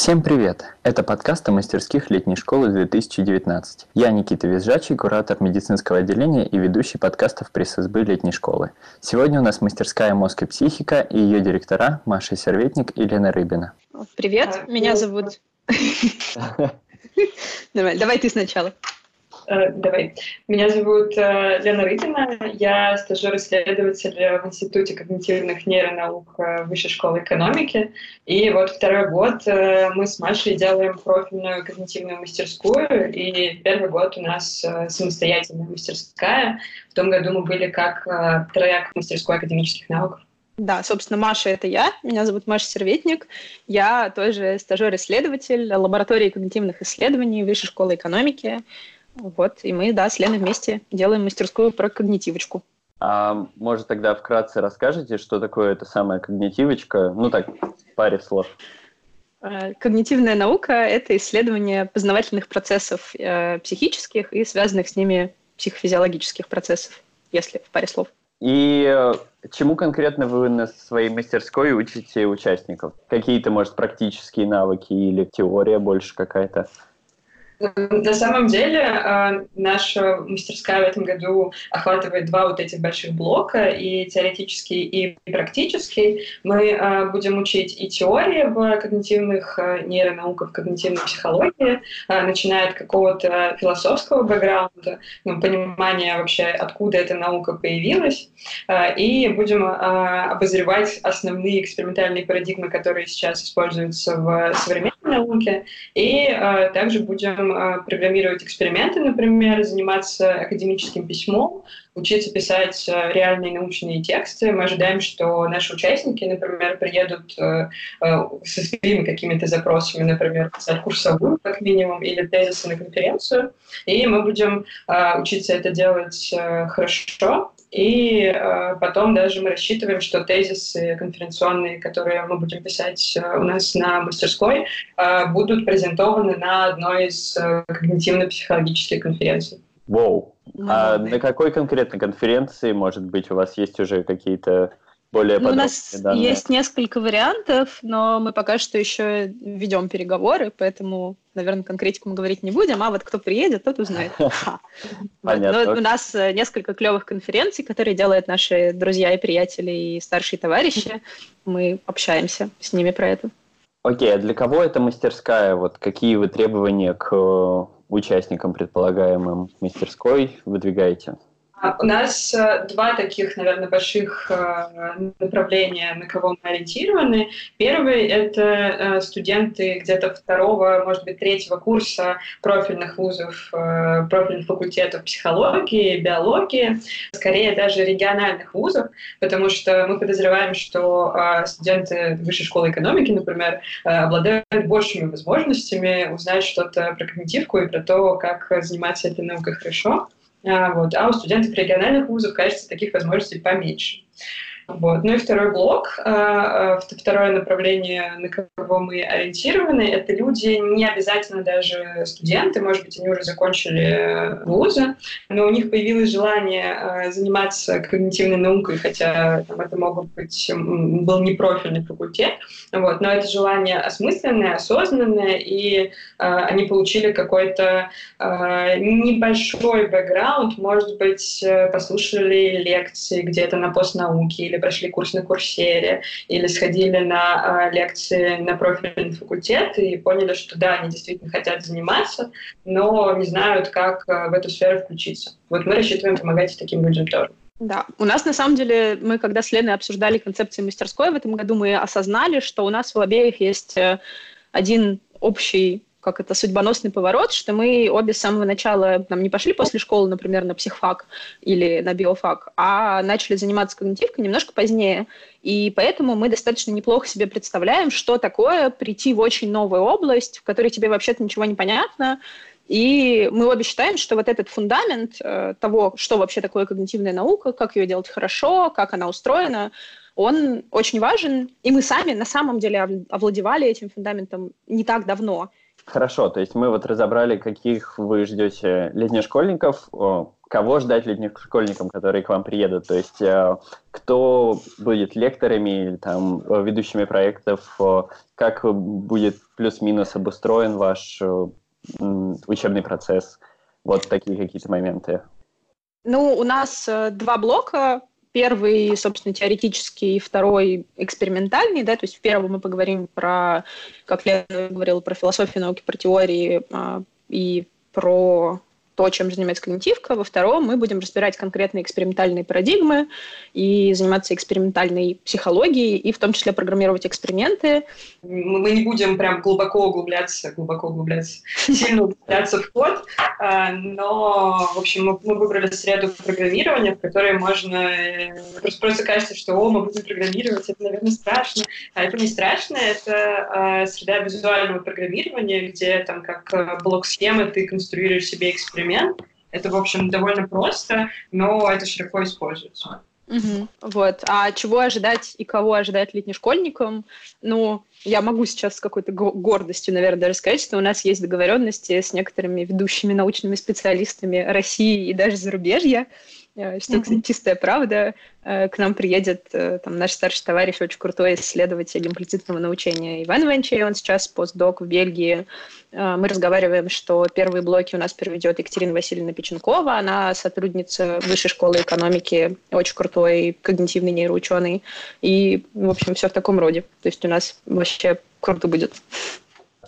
Всем привет! Это подкаст о мастерских летней школы 2019. Я Никита Визжачий, куратор медицинского отделения и ведущий подкастов пресс-СБ летней школы. Сегодня у нас мастерская «Мозг и психика» и ее директора Маша Серветник и Лена Рыбина. Привет, меня зовут... Давай ты сначала. Э, давай. Меня зовут э, Лена Рытина. Я стажер-исследователь в Институте когнитивных нейронаук э, Высшей школы экономики. И вот второй год мы с Машей делаем профильную когнитивную мастерскую. И первый год у нас самостоятельная мастерская. В том году мы были как трек мастерской академических навыков. Да, собственно, Маша — это я. Меня зовут Маша Серветник. Я тоже стажер-исследователь лаборатории когнитивных исследований Высшей школы экономики. Вот, и мы, да, с Леной вместе делаем мастерскую про когнитивочку. А может тогда вкратце расскажете, что такое эта самая когнитивочка? Ну так, паре слов. Э, когнитивная наука — это исследование познавательных процессов э, психических и связанных с ними психофизиологических процессов, если в паре слов. И э, чему конкретно вы на своей мастерской учите участников? Какие-то, может, практические навыки или теория больше какая-то? На самом деле а, наша мастерская в этом году охватывает два вот этих больших блока, и теоретический, и практический. Мы а, будем учить и теории в когнитивных а, нейронауках, когнитивной психологии, начиная от какого-то философского бэкграунда, ну, понимания вообще, откуда эта наука появилась, и будем обозревать основные экспериментальные парадигмы, которые сейчас используются в современной науке, и также будем э, программировать эксперименты, например, заниматься академическим письмом, учиться писать э, реальные научные тексты. Мы ожидаем, что наши участники, например, приедут э, э, со своими какими-то запросами, например, писать курсовую, как минимум, или тезисы на конференцию, и мы будем э, учиться это делать э, хорошо, и э, потом даже мы рассчитываем, что тезисы конференционные, которые мы будем писать э, у нас на мастерской, э, будут презентованы на одной из э, когнитивно-психологических конференций. Wow. А на какой конкретно конференции, может быть, у вас есть уже какие-то более ну, У нас данные. есть несколько вариантов, но мы пока что еще ведем переговоры, поэтому, наверное, конкретику мы говорить не будем, а вот кто приедет, тот узнает. Понятно. У нас э, несколько клевых конференций, которые делают наши друзья и приятели и старшие товарищи. Мы общаемся с ними про это. Окей, а для кого это мастерская? Вот какие вы требования к э, участникам предполагаемым мастерской выдвигаете? А, у нас э, два таких, наверное, больших э, направления, на кого мы ориентированы. Первый — это э, студенты где-то второго, может быть, третьего курса профильных вузов, профильных факультетов психологии, биологии, скорее даже региональных вузов, потому что мы подозреваем, что студенты высшей школы экономики, например, обладают большими возможностями узнать что-то про когнитивку и про то, как заниматься этой наукой хорошо. А, вот. А у студентов региональных вузов, кажется, таких возможностей поменьше. Вот. Ну и второй блок, а, а, второе направление, на кого мы ориентированы, это люди, не обязательно даже студенты, может быть, они уже закончили вузы, но у них появилось желание а, заниматься когнитивной наукой, хотя там, это могут быть, был не профильный факультет, вот, но это желание осмысленное, осознанное, и они получили какой-то небольшой бэкграунд, может быть, послушали лекции где-то на постнауке или прошли курс на курсере, или сходили на э, лекции на профильный факультет и поняли, что да, они действительно хотят заниматься, но не знают, как э, в эту сферу включиться. Вот мы рассчитываем помогать таким людям тоже. Да, у нас на самом деле, мы когда с Леной обсуждали концепции мастерской в этом году, мы осознали, что у нас у обеих есть э, один общий как это судьбоносный поворот, что мы обе с самого начала нам не пошли после школы, например, на психфак или на биофак, а начали заниматься когнитивкой немножко позднее. И поэтому мы достаточно неплохо себе представляем, что такое прийти в очень новую область, в которой тебе вообще-то ничего не понятно, и мы обе считаем, что вот этот фундамент э, того, что вообще такое когнитивная наука, как ее делать хорошо, как она устроена, он очень важен. И мы сами на самом деле овладевали этим фундаментом не так давно. Хорошо, то есть мы вот разобрали, каких вы ждете летнешкольников, кого ждать летнешкольникам, которые к вам приедут, то есть э, кто будет лекторами или там ведущими проектов, как будет плюс-минус обустроен ваш э, учебный процесс, вот такие какие-то моменты. Ну, у нас э, два блока Первый, собственно, теоретический, второй экспериментальный, да, то есть в первом мы поговорим про, как Лена говорила, про философию науки, про теории а, и про то, чем занимается когнитивка. Во втором мы будем разбирать конкретные экспериментальные парадигмы и заниматься экспериментальной психологией, и в том числе программировать эксперименты. Мы не будем прям глубоко углубляться, глубоко углубляться, сильно углубляться в код, а, но, в общем, мы выбрали среду программирования, в которой можно... Э, просто, просто кажется, что, о, мы будем программировать, это, наверное, страшно. А это не страшно, это а, среда визуального программирования, где там как э, блок-схемы ты конструируешь себе эксперимент, инструмент. Это, в общем, довольно просто, но это широко используется. Угу. Вот. А чего ожидать и кого ожидать летнешкольникам? Ну, я могу сейчас с какой-то гордостью, наверное, даже сказать, что у нас есть договоренности с некоторыми ведущими научными специалистами России и даже зарубежья, Э, что, кстати, чистая правда. Э, к нам приедет э, там, наш старший товарищ, очень крутой исследователь имплицитного научения Иван Иванович, он сейчас постдок в Бельгии. Мы разговариваем, что первые блоки у нас проведет Екатерина Васильевна Печенкова, она сотрудница Высшей школы экономики, очень крутой когнитивный нейроученый. И, в общем, все в таком роде. То есть у нас вообще круто будет.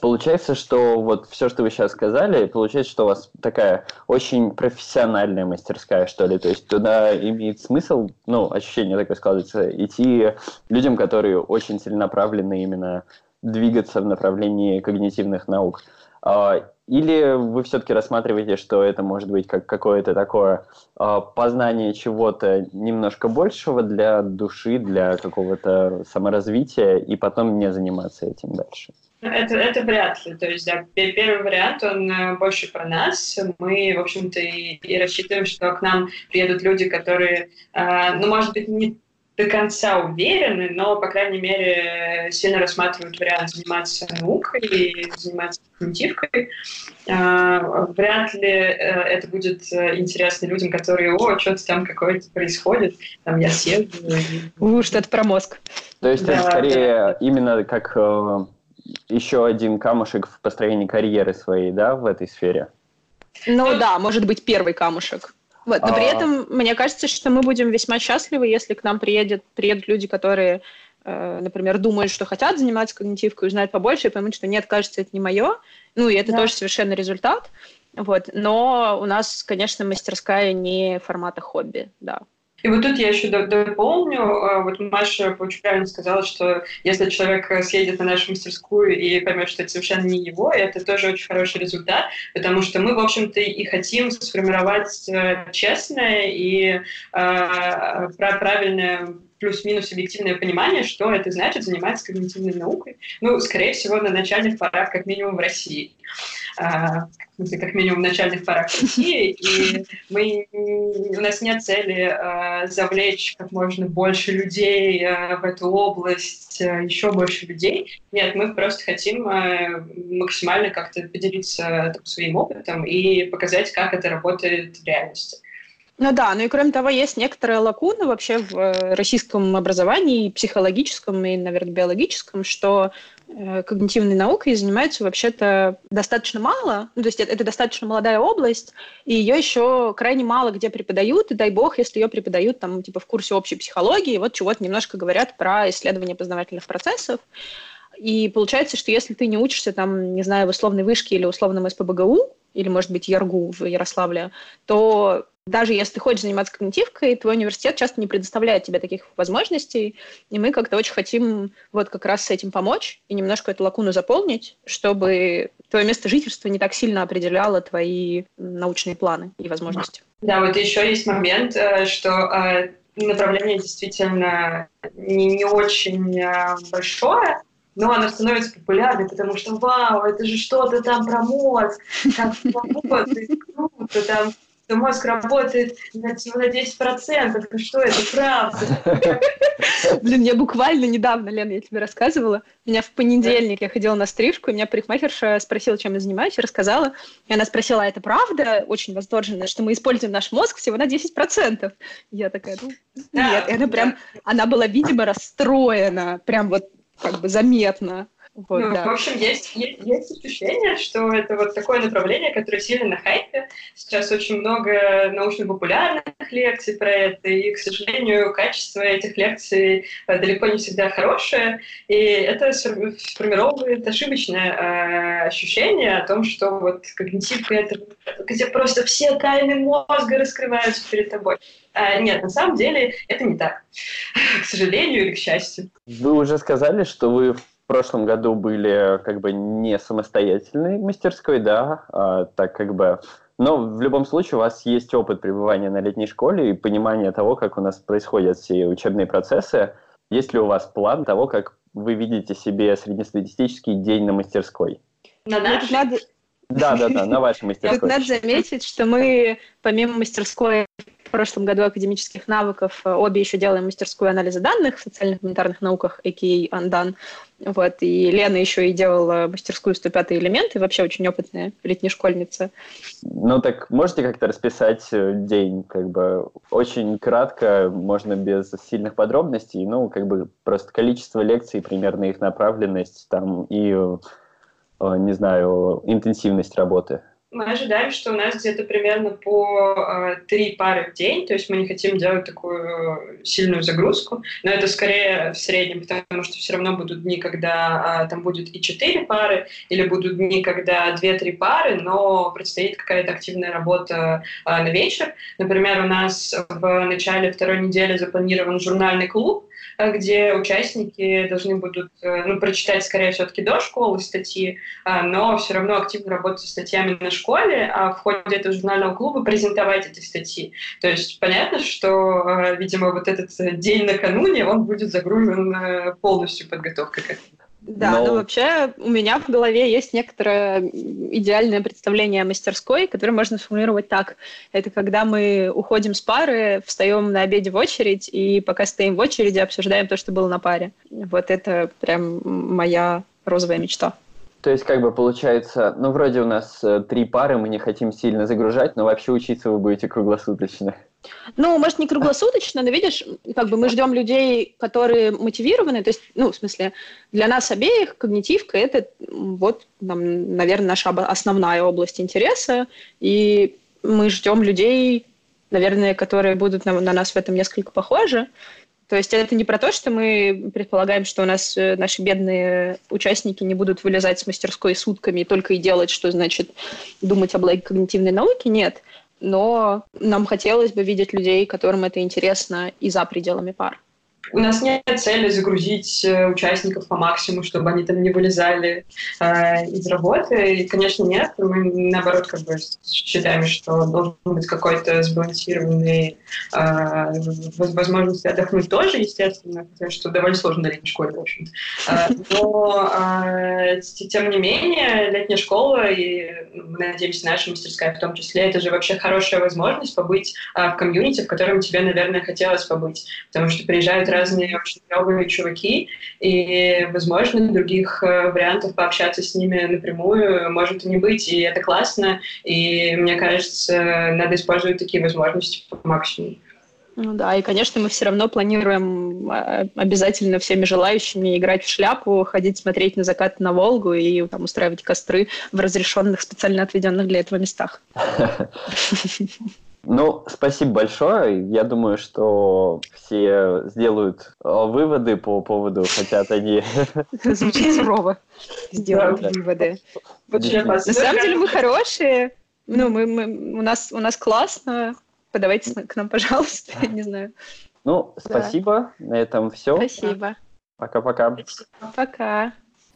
Получается, что вот все, что вы сейчас сказали, получается, что у вас такая очень профессиональная мастерская, что ли. То есть туда имеет смысл, ну, ощущение такое складывается, идти людям, которые очень целенаправлены именно двигаться в направлении когнитивных наук. А, или вы все-таки рассматриваете, что это может быть как какое-то такое а, познание чего-то немножко большего для души, для какого-то саморазвития, и потом не заниматься этим дальше? Это, это вряд ли. То есть, да, первый вариант, он э, больше про нас. Мы, в общем-то, и, и рассчитываем, что к нам приедут люди, которые, э, ну, может быть, не до конца уверены, но, по крайней мере, сильно рассматривают вариант заниматься наукой и заниматься когнитивкой. Э, вряд ли это будет интересно людям, которые, о, что-то там какое-то происходит, там я съезжу. И... У, что-то про мозг. То есть да, это скорее да. именно как еще один камушек в построении карьеры своей, да, в этой сфере? Ну да, может быть, первый камушек. Вот, но а... при этом мне кажется, что мы будем весьма счастливы, если к нам приедет, приедут люди, которые, э, например, думают, что хотят заниматься когнитивкой, узнать побольше и поймут, что нет, кажется, это не мое. Ну, и это да. тоже совершенно результат. Вот. Но у нас, конечно, мастерская не формата хобби, да. И вот тут я еще дополню, а, вот Маша очень правильно сказала, что если человек съедет на нашу мастерскую и поймет, что это совершенно не его, это тоже очень хороший результат, потому что мы, в общем-то, и хотим сформировать э, честное и э, правильное плюс-минус объективное понимание, что это значит заниматься когнитивной наукой. Ну, скорее всего, на начальных порах, как минимум в России. А, как минимум в начальных порах России. И мы, у нас нет цели а, завлечь как можно больше людей а, в эту область, а, еще больше людей. Нет, мы просто хотим а, максимально как-то поделиться там, своим опытом и показать, как это работает в реальности. Ну да, ну и кроме того, есть некоторая лакуна вообще в э, российском образовании, психологическом и, наверное, биологическом, что э, когнитивной наукой занимаются вообще-то достаточно мало. Ну, то есть это, это достаточно молодая область, и ее еще крайне мало где преподают, и дай бог, если ее преподают там типа в курсе общей психологии, вот чего-то немножко говорят про исследование познавательных процессов. И получается, что если ты не учишься там, не знаю, в условной вышке или условном СПБГУ, или, может быть, ЯРГУ в Ярославле, то даже если ты хочешь заниматься когнитивкой, твой университет часто не предоставляет тебе таких возможностей, и мы как-то очень хотим вот как раз с этим помочь и немножко эту лакуну заполнить, чтобы твое место жительства не так сильно определяло твои научные планы и возможности. Да, вот еще есть момент, э, что э, направление действительно не, не очень э, большое, но она становится популярной, потому что вау, это же что-то там про мозг, как круто, там что мозг работает на, всего на 10%. Что это, правда? Блин, я буквально недавно, Лена, я тебе рассказывала, меня в понедельник я ходила на стрижку, и меня парикмахерша спросила, чем я занимаюсь, и рассказала. И она спросила, а это правда, очень восторженно, что мы используем наш мозг всего на 10%? Я такая, ну, нет. И она прям, она была, видимо, расстроена, прям вот как бы заметно. Вот, ну, да. В общем, есть, есть, есть ощущение, что это вот такое направление, которое сильно на хайпе. Сейчас очень много научно-популярных лекций про это, и, к сожалению, качество этих лекций э, далеко не всегда хорошее. И это сформировывает ошибочное э, ощущение о том, что вот когнитивка — это где просто все тайны мозга раскрываются перед тобой. А, нет, на самом деле это не так, к сожалению или к счастью. Вы уже сказали, что вы в прошлом году были как бы не самостоятельной мастерской, да, а, так как бы... Но в любом случае у вас есть опыт пребывания на летней школе и понимание того, как у нас происходят все учебные процессы. Есть ли у вас план того, как вы видите себе среднестатистический день на мастерской? На нашей? Надо... Да, да, да, на вашей мастерской. Тут надо заметить, что мы помимо мастерской в прошлом году академических навыков э, обе еще делаем мастерскую анализа данных в социальных гуманитарных науках, a.k.a. Андан. Вот, и Лена еще и делала мастерскую 105 элементы, вообще очень опытная летняя школьница. Ну так можете как-то расписать э, день, как бы очень кратко, можно без сильных подробностей, ну как бы просто количество лекций, примерно их направленность там и, э, не знаю, интенсивность работы мы ожидаем, что у нас где-то примерно по э, три пары в день, то есть мы не хотим делать такую сильную загрузку, но это скорее в среднем, потому что все равно будут дни, когда э, там будет и четыре пары, или будут дни, когда две-три пары, но предстоит какая-то активная работа э, на вечер. Например, у нас в начале второй недели запланирован журнальный клуб, Э, где участники должны будут э, ну, прочитать, скорее, все-таки до школы статьи, э, но все равно активно работать с статьями на школе, а в ходе этого журнального клуба презентовать эти статьи. То есть понятно, что, видимо, вот этот день накануне, он будет загружен полностью подготовкой к этому. Да, Но... ну вообще у меня в голове есть некоторое идеальное представление о мастерской, которое можно сформулировать так. Это когда мы уходим с пары, встаем на обеде в очередь, и пока стоим в очереди, обсуждаем то, что было на паре. Вот это прям моя розовая мечта. То есть, как бы получается, ну, вроде у нас э, три пары, мы не хотим сильно загружать, но вообще учиться вы будете круглосуточно. Ну, может, не круглосуточно, но видишь, как бы мы ждем людей, которые мотивированы. То есть, ну, в смысле, для нас обеих когнитивка – это вот, там, наверное, наша основная область интереса. И мы ждем людей, наверное, которые будут на, на нас в этом несколько похожи. То есть это не про то, что мы предполагаем, что у нас э, наши бедные участники не будут вылезать с мастерской сутками и только и делать, что значит думать о благе когнитивной науки. Нет но нам хотелось бы видеть людей, которым это интересно и за пределами пар. У нас нет цели загрузить э, участников по максимуму, чтобы они там не вылезали э, из работы. И, конечно, нет. Мы, наоборот, как бы считаем, что должен быть какой-то сбалансированный э, возможность отдохнуть тоже, естественно, потому что довольно сложно на летней школе, в общем Э, но, э, тем не менее, летняя школа, и мы надеемся, наша мастерская в том числе, это же вообще хорошая возможность побыть э, в комьюнити, в котором тебе, наверное, хотелось побыть. Потому что приезжают разные очень клевые чуваки, и, возможно, других э, вариантов пообщаться с ними напрямую может и не быть, и это классно, и, мне кажется, надо использовать такие возможности по максимуму. Ну да, и, конечно, мы все равно планируем а, обязательно всеми желающими играть в шляпу, ходить смотреть на закат на Волгу и там устраивать костры в разрешенных, специально отведенных для этого местах. Ну, спасибо большое. Я думаю, что все сделают э, выводы по поводу, хотят они... Звучит сурово. Сделают выводы. На самом деле мы хорошие. Ну, мы, мы, у, нас, у нас классно. Подавайте к нам, пожалуйста. Не знаю. Ну, спасибо. На этом все. Спасибо. Пока-пока. Пока.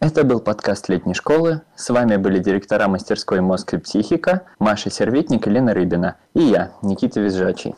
Это был подкаст летней школы. С вами были директора мастерской «Мозг и психика» Маша Серветник и Лена Рыбина. И я, Никита Визжачий.